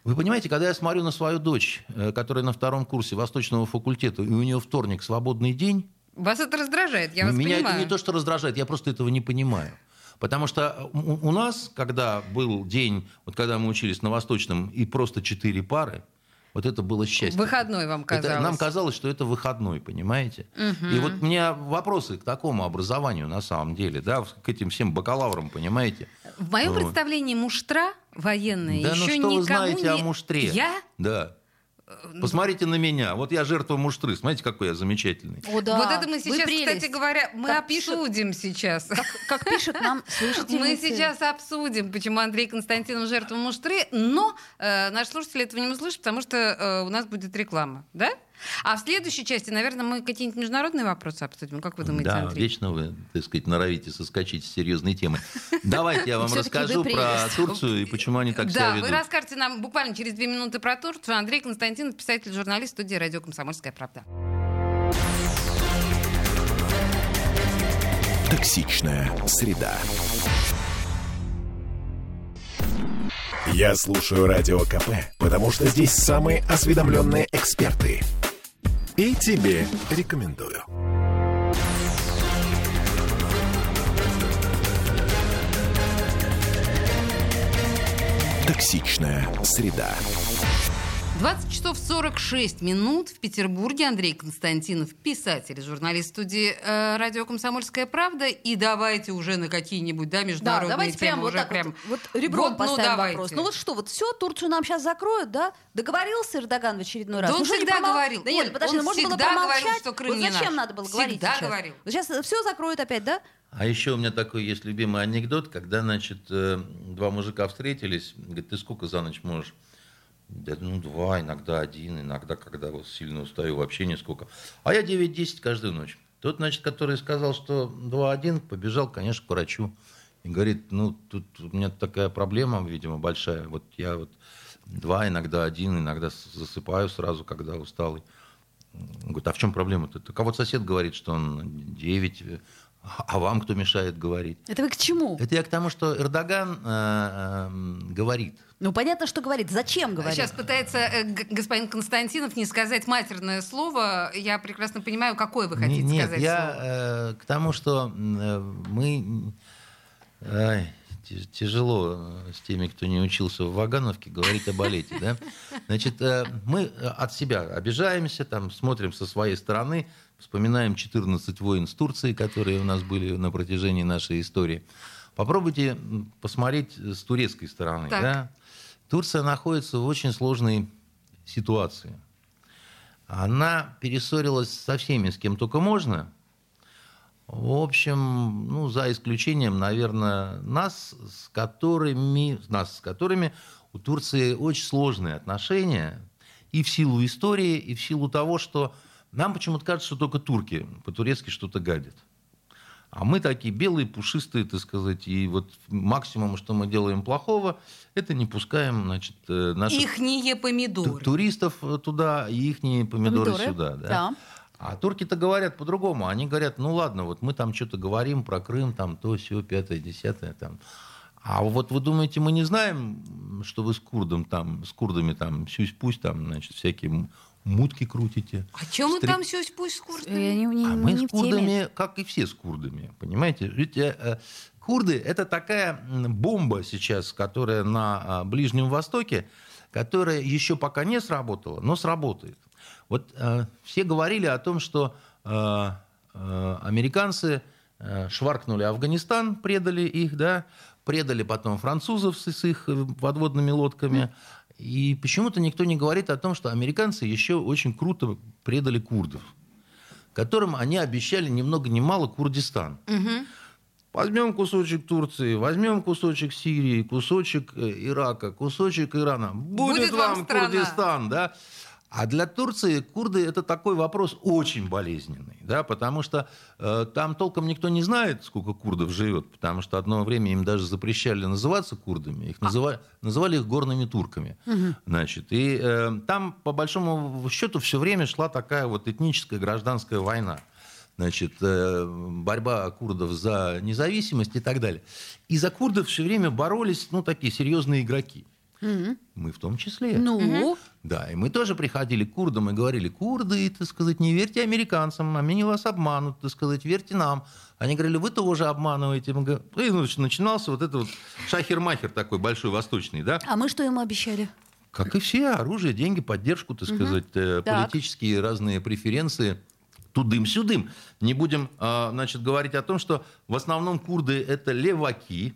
Вы понимаете, когда я смотрю на свою дочь, э, которая на втором курсе Восточного факультета, и у нее вторник свободный день, Вас это раздражает, я вас меня понимаю. это не то, что раздражает, я просто этого не понимаю. Потому что у у нас, когда был день, вот когда мы учились на Восточном, и просто четыре пары, вот это было счастье. Выходной вам Это- казалось. нам казалось, что это выходной, понимаете? И вот у меня вопросы к такому образованию на самом деле, да, к этим всем бакалаврам, понимаете? В моем Вот. представлении муштра военная Да ну еще что вы никому знаете не... о муштре? Я? Да. Посмотрите на меня. Вот я жертва муштры. Смотрите, какой я замечательный. О, да. Вот это мы сейчас, кстати говоря, мы Как пишут- обсудим сейчас. Как пишут нам *laughs* слушатели. Мы сейчас обсудим, почему Андрей Константинов жертва муштры, но э, наши слушатели этого не услышат, потому что э, у нас будет реклама, да? А в следующей части, наверное, мы какие-нибудь международные вопросы обсудим. Как вы думаете, Да, Андрей? вечно вы, так сказать, норовите соскочить с серьезной темы. *laughs* Давайте я вам расскажу про. Турцию и почему они так себя да, вы ведут. расскажете нам буквально через две минуты про Турцию. Андрей Константинов, писатель, журналист студии «Радио Комсомольская правда». Токсичная среда. Я слушаю Радио КП, потому что здесь самые осведомленные эксперты. И тебе рекомендую. Токсичная среда. 20 часов 46 минут в Петербурге. Андрей Константинов, писатель, журналист студии э, «Радио Комсомольская правда». И давайте уже на какие-нибудь да, Да, международные давайте темы прям вот уже так прям... вот, вот ребром Вот, ну, поставим давайте. вопрос. Ну вот что, вот все, Турцию нам сейчас закроют, да? Договорился Эрдоган в очередной раз? Да он Ну не всегда промол- говорил. Да нет, Оль, подожди, он ну, можно было всегда промолчать. говорил, что Крым вот не зачем наш. надо было говорить Всегда сейчас? говорил. Вот сейчас все закроют опять, да? А еще у меня такой есть любимый анекдот, когда, значит, э, два мужика встретились, говорит, ты сколько за ночь можешь? Да, ну, два, иногда один, иногда, когда вот сильно устаю, вообще нисколько. А я 9-10 каждую ночь. Тот, значит, который сказал, что 2-1, побежал, конечно, к врачу. И говорит, ну, тут у меня такая проблема, видимо, большая. Вот я вот два, иногда один, иногда засыпаю сразу, когда усталый. Он говорит, а в чем проблема-то? Так а вот сосед говорит, что он 9, а вам кто мешает говорить? Это вы к чему? Это я к тому, что Эрдоган э, э, говорит. Ну понятно, что говорит. Зачем говорит? Сейчас пытается э, господин Константинов не сказать матерное слово. Я прекрасно понимаю, какое вы хотите Не- Нет, сказать я слово. э, к тому, что э, мы... ти- тяжело э, с теми, кто не учился в Вагановке, говорить о балете. Да? Значит, э, мы э, от себя обижаемся, там, смотрим со своей стороны, вспоминаем 14 войн с Турцией, которые у нас были на протяжении нашей истории. Попробуйте посмотреть с турецкой стороны. Так. Да? Турция находится в очень сложной ситуации. Она перессорилась со всеми, с кем только можно. В общем, ну, за исключением, наверное, нас, с которыми, нас, с которыми у Турции очень сложные отношения и в силу истории, и в силу того, что нам почему-то кажется, что только турки по-турецки что-то гадят. А мы такие белые, пушистые, так сказать, и вот максимум, что мы делаем плохого, это не пускаем, значит, э, наших Ихние помидоры. туристов туда и их помидоры, Помидоры, сюда. Да? да. А турки-то говорят по-другому. Они говорят, ну ладно, вот мы там что-то говорим про Крым, там то, все, пятое, десятое. Там. А вот вы думаете, мы не знаем, что вы с курдом там, с курдами там, сюсь-пусть там, значит, всякие мутки крутите. А чем мы Стри- там сюсь пусть с курсами? Я не, не- а мы не с курдами, как и все с курдами, понимаете? Ведь э, э, курды это такая бомба сейчас, которая на а, Ближнем Востоке, которая еще пока не сработала, но сработает. Вот э, все говорили о том, что э, э, американцы э, шваркнули Афганистан, предали их, да, предали потом французов с, с их э, подводными лодками. И почему-то никто не говорит о том, что американцы еще очень круто предали курдов которым они обещали ни много ни мало Курдистан. Возьмем кусочек Турции, возьмем кусочек Сирии, кусочек э, Ирака, кусочек Ирана. Будет, Будет вам вам страна. Курдистан, да? А для Турции курды это такой вопрос очень болезненный, да, потому что э, там толком никто не знает, сколько курдов живет, потому что одно время им даже запрещали называться курдами, их называли, называли их горными турками, значит, и э, там по большому счету все время шла такая вот этническая гражданская война значит, э, борьба курдов за независимость и так далее. И за курдов все время боролись, ну, такие серьезные игроки. Мы в том числе. Ну, Да, и мы тоже приходили к курдам и говорили, курды, так сказать, не верьте американцам, они вас обманут, так сказать, верьте нам. Они говорили, вы тоже обманываете. Мы говорим, И ну, начинался вот этот вот шахер-махер такой большой, восточный, да? а мы что ему обещали? Как и все, оружие, деньги, поддержку, так сказать, э, Так. политические разные преференции. Тудым-сюдым. Не будем, а, значит, говорить о том, что в основном курды это леваки,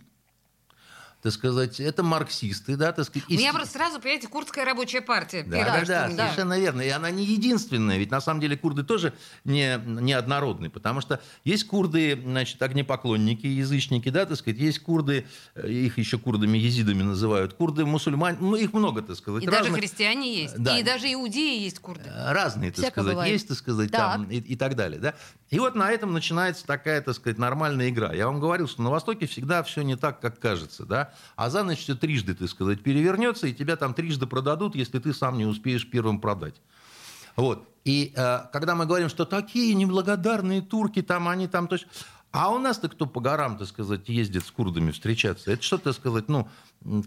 так сказать, это марксисты, да, так сказать. У меня просто сразу, понимаете, курдская рабочая партия. Да, да, да, меня. совершенно верно. И она не единственная, ведь на самом деле курды тоже не, не однородны, потому что есть курды, значит, огнепоклонники, язычники, да, так сказать, есть курды, э, их еще курдами, езидами называют, курды мусульмане, ну, их много, так сказать. И даже разных. христиане есть. Да. И даже иудеи есть курды. Разные, так Всяко сказать, бывает. есть, так сказать, Так. там и, и так далее, да. И вот на этом начинается такая, так сказать, нормальная игра. Я вам говорил, что на Востоке всегда все не так, как кажется, да. А за ночь все трижды, так сказать, перевернется, и тебя там трижды продадут, если ты сам не успеешь первым продать. Вот. И э, когда мы говорим, что такие неблагодарные турки, там они там... То есть... А у нас-то кто по горам, так сказать, ездит с курдами встречаться? Это что, так сказать, ну,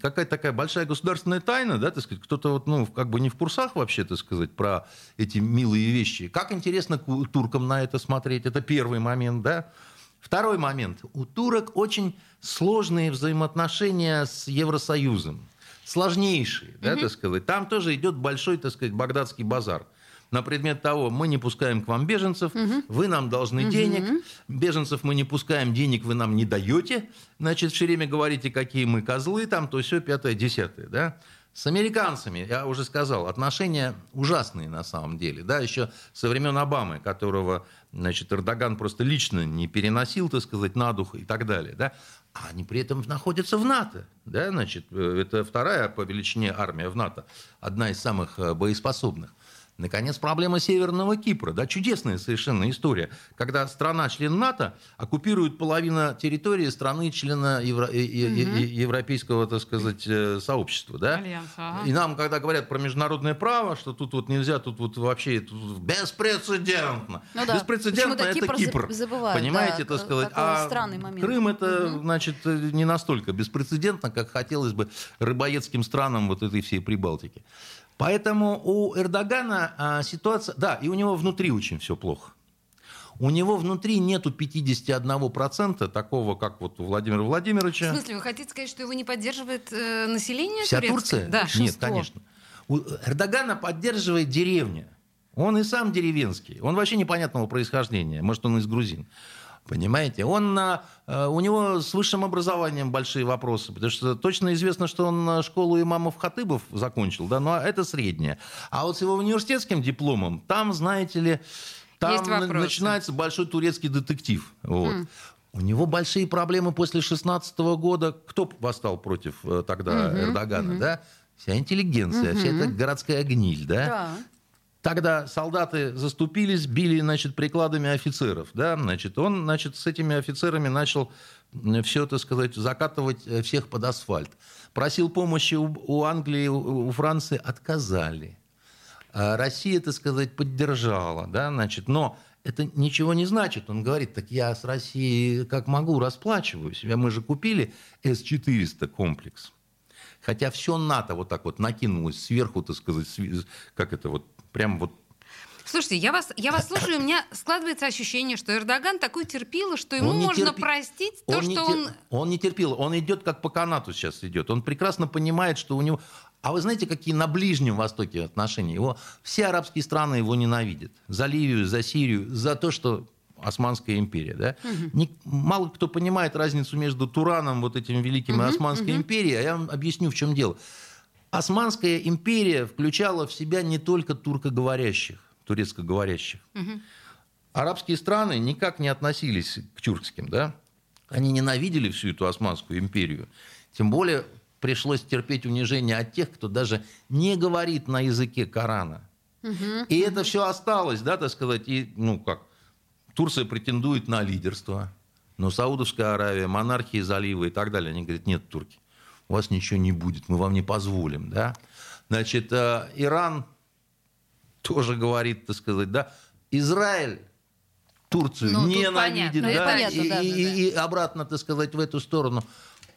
какая-то такая большая государственная тайна, да, так сказать, кто-то вот, ну, как бы не в курсах вообще, так сказать, про эти милые вещи. Как интересно туркам на это смотреть? Это первый момент, да. Второй момент. У турок очень сложные взаимоотношения с Евросоюзом. Сложнейшие, да, так сказать. Там тоже идет большой, так сказать, багдадский базар на предмет того, мы не пускаем к вам беженцев, вы нам должны денег, беженцев мы не пускаем, денег вы нам не даете, значит, все время говорите, какие мы козлы, там, то все пятое, десятое, да. С американцами, я уже сказал, отношения ужасные на самом деле, да, еще со времен Обамы, которого, значит, Эрдоган просто лично не переносил, так сказать, на дух и так далее, да. А они при этом находятся в НАТО, да, значит, э, это вторая по величине армия в НАТО, одна из самых э, боеспособных. Наконец, проблема Северного Кипра. Да, чудесная совершенно история. Когда страна-член НАТО оккупирует половину территории страны-члена Евро- э- Европейского, так сказать, сообщества. Да? Альянс, ага. И нам, когда говорят про международное право, что тут вот нельзя, тут вот вообще тут беспрецедентно. Ну да. Беспрецедентно это Кипр Кипр. за- забывают, Понимаете, да, так сказать. А. Крым это, значит, э, не настолько беспрецедентно, как хотелось бы рыбоедским странам вот этой всей Прибалтики. Поэтому у Эрдогана а, ситуация... Да, и у него внутри очень все плохо. У него внутри нету 51% такого, как вот у Владимира В Владимировича. смысле, вы хотите сказать, что его не поддерживает э, население Вся турецкое? Турция? Да. Нет, Большинство. конечно. У Эрдогана поддерживает деревня. Он и сам деревенский. Он вообще непонятного происхождения. Может, он из грузин. Понимаете? Он, э, у него с высшим образованием большие вопросы, потому что точно известно, что он а, школу имамов Хатыбов закончил, да, но это среднее. А вот с его университетским дипломом, там, знаете ли, там Есть вопросы. начинается большой турецкий детектив. Вот. У него большие проблемы после 16 года. Кто восстал против э, тогда Эрдогана, да? Вся интеллигенция, вся эта городская гниль, да? Да. Тогда солдаты заступились, били, значит, прикладами офицеров, да, значит, он, значит, с этими офицерами начал все, так сказать, закатывать э, всех под асфальт. Просил помощи у, Англии, у, Франции, отказали. А Россия, так сказать, поддержала, да, значит, но это ничего не значит. Он говорит, так я с Россией как могу расплачиваюсь. Мы же купили С-400 комплекс. Хотя все НАТО вот так вот накинулось сверху, так сказать, как это вот, прям вот Слушайте, я вас, я вас слушаю, у меня складывается ощущение, что Эрдоган такой терпило, что ему Он не можно терпи- простить то, не что тер- он... Он не терпел, он идет как по канату сейчас идет. Он прекрасно понимает, что у него... А вы знаете, какие на Ближнем Востоке отношения? Его... Все арабские страны его ненавидят. За Ливию, за Сирию, за то, что Османская империя. Да? Ни- Мало кто понимает разницу между Тураном, вот этим великим, и Османской империей. А я вам объясню, в чем дело. Османская империя включала в себя не только туркоговорящих, турецкоговорящих. Арабские страны никак не относились к тюркским, да? Они ненавидели всю эту Османскую империю. Тем более пришлось терпеть унижение от тех, кто даже не говорит на языке Корана. И это все осталось, да, так сказать, и, ну как, Турция претендует на лидерство, но Саудовская Аравия, монархии залива и так далее, они говорят, нет, турки, у вас ничего не будет, мы вам не позволим, да. Значит, э, Иран тоже говорит, так сказать, да, Израиль Турцию Ну, ненавидит, понятно, да, понятно, и, да, и- да, и обратно, так сказать, в эту сторону.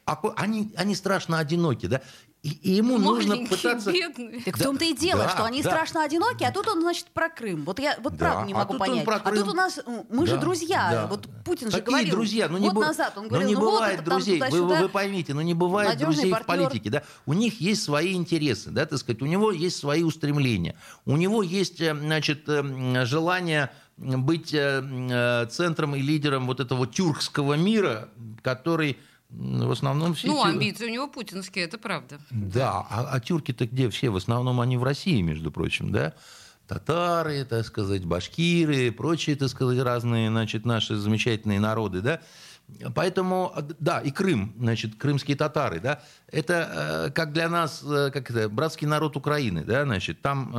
А они, они страшно одиноки, да, и, и ему нужно Маленький, пытаться... бедный. Так в том-то и дело, да, что они да. страшно одиноки, а тут он, значит, про Крым. Вот я вот Да, правда не а могу он понять. про А тут у нас, мы же Да, друзья. да. Вот Путин же Какие говорил друзья? Ну, не год бу- назад, он ну, говорил, не ну, вот бывает там друзей. Вы, вы- вы поймите, ну не бывает Надежный друзей партнер. в политике. Да? У них есть свои интересы, да, так сказать, у него есть свои устремления. У него есть, э, значит, э, желание быть э, центром и лидером вот этого тюркского мира, который в основном все... Ну, амбиции у него путинские, это правда. Да, а, а тюрки-то где все? В основном они в России, между прочим, да? Татары, так сказать, башкиры, прочие, так сказать, разные, значит, наши замечательные народы, да? Поэтому, да, и Крым, значит, крымские татары, да, это э, как для нас, э, как это, братский народ Украины, да, значит, там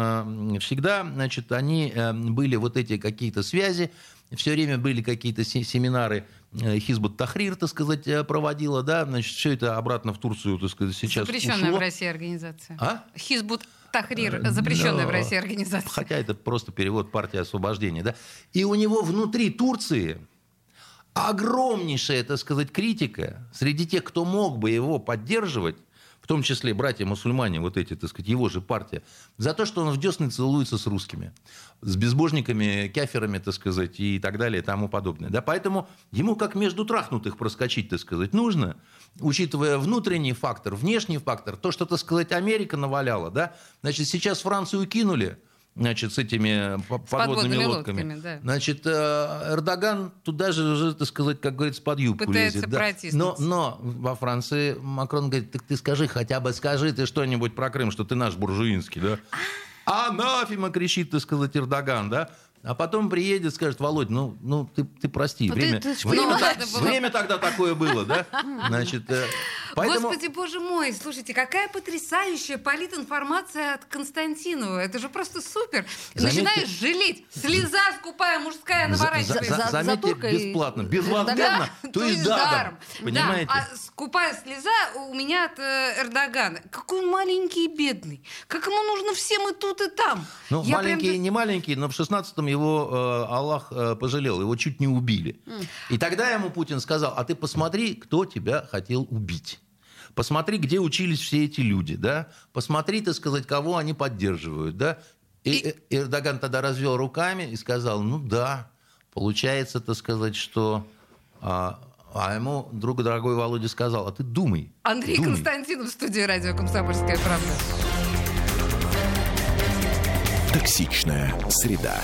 э, всегда, значит, они э, были вот эти какие-то связи, все время были какие-то се- семинары, Хизбут Тахрир, так сказать, э, проводила, да, значит, все это обратно в Турцию, так сказать, сейчас Запрещенная ушло. в России организация. А? Хизбут Тахрир, запрещенная в Да. России организация. Хотя это просто перевод партии освобождения. Да? И у него внутри Турции огромнейшая, так сказать, критика среди тех, кто мог бы его поддерживать, в том числе братья-мусульмане, вот эти, так сказать, его же партия, за то, что он в десны целуется с русскими, с безбожниками, кяферами, так сказать, и так далее, и тому подобное. Да? Поэтому ему как между трахнутых проскочить, так сказать, нужно, учитывая внутренний фактор, внешний фактор, то, что, так сказать, Америка наваляла, да? Значит, сейчас Францию кинули, значит, с этими по- подводными, подводными лодками. лодками, да. Значит, э, Эрдоган туда же уже, так сказать, как говорится, под юбку Пытается лезет. да. протиснуться. Но, но во Франции Макрон говорит, так ты скажи, хотя бы скажи ты что-нибудь про Крым, что ты наш буржуинский, да? Анафима кричит, так сказать, Эрдоган, да? А потом приедет, скажет, Володь, ну, ну ты, ты прости, Ну, ты- время, ты ж время, так- время тогда такое было, да? Значит, э, поэтому... Господи, боже мой, слушайте, какая потрясающая политинформация от Константинова. Это же просто супер. Заметьте- Начинаешь жалеть. Слеза скупая мужская наворачивается. за- За- заметьте, за туркой- бесплатно, безвозмездно, Да, то есть даром. Понимаете? Да, а скупая слеза у меня от э, Эрдогана. Какой он маленький и бедный. Как ему нужно всем и тут, и там. Ну, Я прям маленький, до- не маленький, но в 16-м его э, Аллах э, пожалел, его чуть не убили. И тогда ему Путин сказал, а ты посмотри, кто тебя хотел убить. Посмотри, где учились все эти люди, да? Посмотри, так сказать, кого они поддерживают, да? И, И- э, Эрдоган тогда развел руками и сказал, ну да, получается, так сказать, что... А, а ему друг дорогой Володя сказал, а ты думай. Андрей думай. Константинов в студии радио «Комсомольская правда». Токсичная среда.